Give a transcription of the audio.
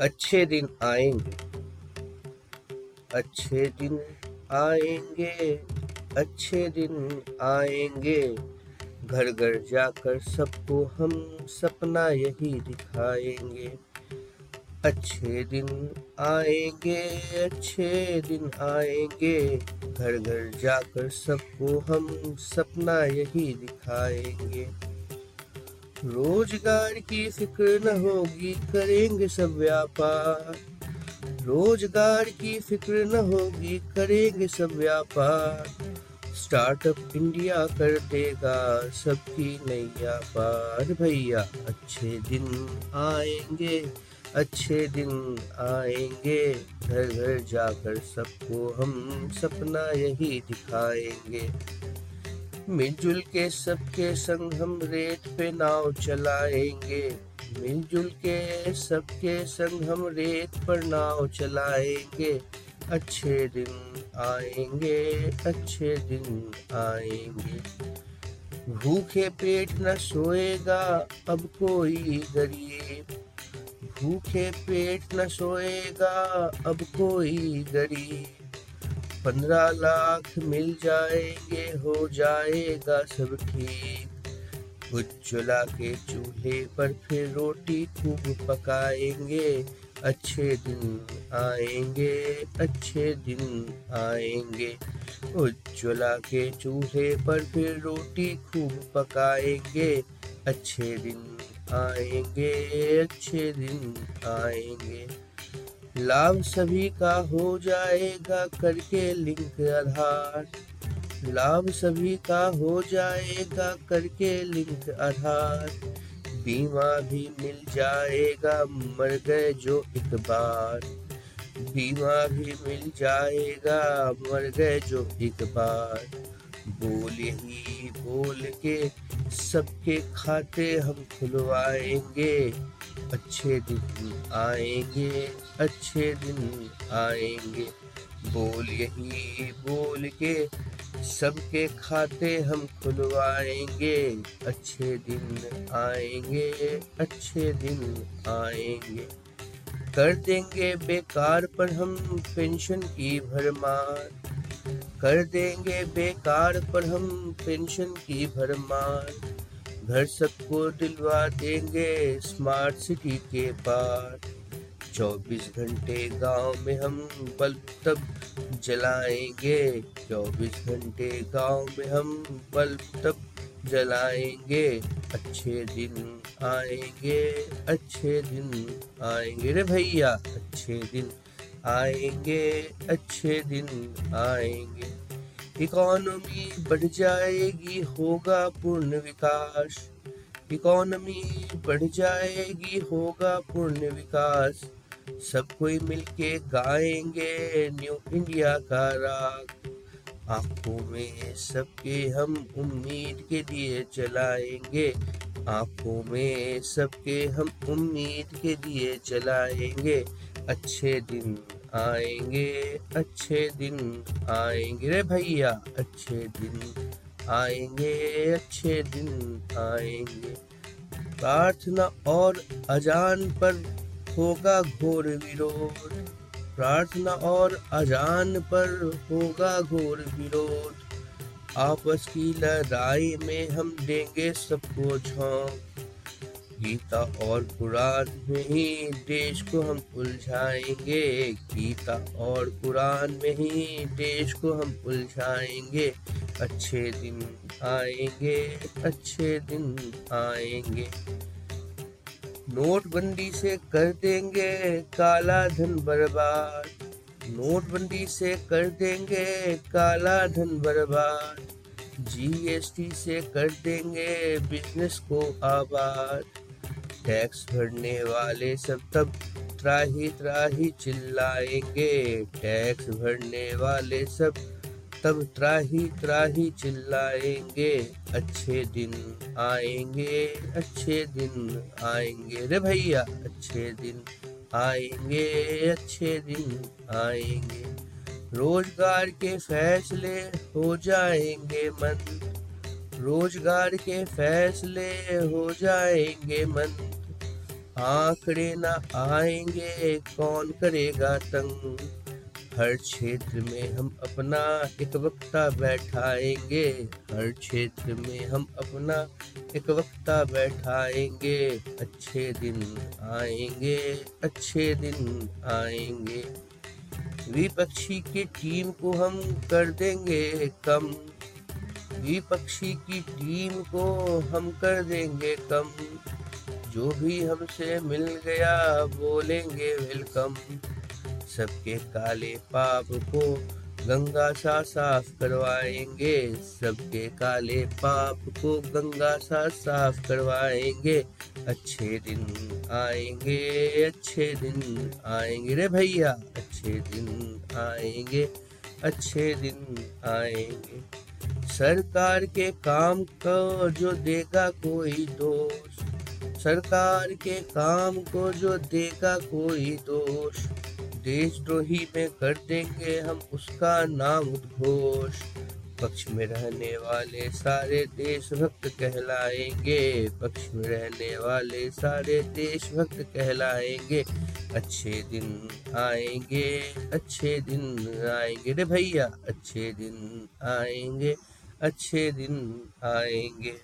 अच्छे दिन आएँगे। अच्छे दिन आएँगे, अच्छे दिन आएँगे। घर घर जाकर सबको हम सपना यही दिखाएँगे। अच्छे दिन आएँगे, अच्छे दिन आएँगे। घर घर जाकर सबको हम सपना यही दिखाएँगे। रोज़गार की फ़िक्र न होगी, करेंगे सब व्यापार। रोज़गार की फ़िक्र न होगी, करेंगे सब व्यापार। स्टार्टअप इंडिया कर देगा सबकी नैया पार। भैया, अच्छे दिन आएँगे, अच्छे दिन आएँगे। घर घर जाकर सबको हम सपना यही दिखाएँगे। मिलजुल के सबके संग हम रेत पे नाव चलाएँगे। मिलजुल के सबके संग हम रेत पर नाव चलाएँगे। अच्छे दिन आएँगे, अच्छे दिन आएँगे। भूखे पेट न सोएगा अब कोई गरीब। भूखे पेट न सोएगा अब कोई गरीब। पंद्रह लाख मिल जाएँगे, हो जाएगा सब ठीक उज्ज्वला के चूल्हे पर फिर रोटी खूब पकाएँगे, अच्छे दिन आएँगे, अच्छे दिन आएँगे। उज्ज्वला के चूल्हे पर फिर रोटी खूब पकाएँगे, अच्छे दिन आएँगे, अच्छे दिन आएँगे। लाभ सभी का हो जाएगा करके लिंक आधार। लाभ सभी का हो जाएगा करके लिंक आधार। बीमा भी मिल जाएगा, मर गए जो एक बार। बीमा भी मिल जाएगा, मर गए जो एक बार। बोल ही बोल के सबके खाते हम खुलवाएँगे। अच्छे दिन आएँगे, अच्छे दिन आएँगे। बोल यही बोल के सबके खाते हम खुलवाएँगे। अच्छे दिन आएँगे, अच्छे दिन आएँगे। कर देंगे बेकार पर हम पेंशन की भरमार। कर देंगे बेकार, पर हम पेंशन की भरमार। घर सबको दिलवा देंगे स्मार्ट सिटी के पार। चौबीस घंटे गाँव में हम बल्ब तब जलाएँगे। चौबीस घंटे गाँव में हम बल्ब तब जलाएँगे। अच्छे दिन आएँगे, अच्छे दिन आएँगे। रे भैया, अच्छे दिन आएँगे, अच्छे दिन आएँगे। इकोनॉमी बढ़ जाएगी, होगा पूर्ण विकास। इकोनॉमी बढ़ जाएगी, होगा पूर्ण विकास। सब कोई मिलके गाएँगे, न्यू इंडिया का राग। आँखों में सबके हम उम्मीद के दिए चलाएँगे। आँखों में सबके हम उम्मीद के दिए चलाएँगे। अच्छे दिन आएँगे अच्छे दिन, आएँगे रे भैया अच्छे दिन, आएँगे अच्छे दिन, आएँगे। प्रार्थना और अजान पर होगा घोर विरोध। प्रार्थना और अजान पर होगा घोर विरोध। आपस की लड़ाई में हम देंगे सबको झोंक। गीता और कुरान में ही देश को हम उलझाएँगे। गीता और कुरान में ही देश को हम उलझाएँगे। अच्छे दिन आएँगे, अच्छे दिन आएँगे। नोटबंदी से कर देंगे, काला धन बर्बाद। नोटबंदी से कर देंगे, काला धन बर्बाद। जीएसटी से कर देंगे बिज़नेस को आबाद। टैक्स भरने वाले सब तब त्राही त्राही चिल्लाएँगे। टैक्स भरने वाले सब तब त्राही त्राही चिल्लाएँगे। अच्छे दिन आएँगे, अच्छे दिन आएँगे। रे भैया, अच्छे दिन आएँगे, अच्छे दिन आएँगे। रोज़गार के फैसले हो जाएँगे मन। रोज़गार के फैसले हो जाएँगे मन आंकड़े ना आएँगे, कौन करेगा तंग? हर क्षेत्र में हम अपना एक वक्ता बैठाएँगे। हर क्षेत्र में हम अपना एक वक्ता बैठाएँगे। अच्छे दिन आएँगे, अच्छे दिन आएँगे। विपक्षी की टीम को हम कर देंगे कम। विपक्षी की टीम को हम कर देंगे कम। जो भी हमसे मिल गया बोलेंगे वेलकम सबके काले पाप को गंगा सा साफ़ करवाएँगे। सबके काले पाप को गंगा सा साफ़ करवाएँगे। अच्छे दिन आएँगे, अच्छे दिन आएँगे। रे भैया, अच्छे दिन आएँगे, अच्छे दिन आएँगे। सरकार के काम को जो देगा कोई दोष। सरकार के काम को जो देगा कोई दोष। देशद्रोही में कर देंगे हम उसका नाम उद्घोष। पक्ष में रहने वाले सारे देशभक्त कहलाएँगे। पक्ष में रहने वाले सारे देशभक्त कहलाएँगे। अच्छे दिन आएँगे, अच्छे दिन आएँगे। रे भैया, अच्छे दिन आएँगे। अच्छे दिन आएँगे।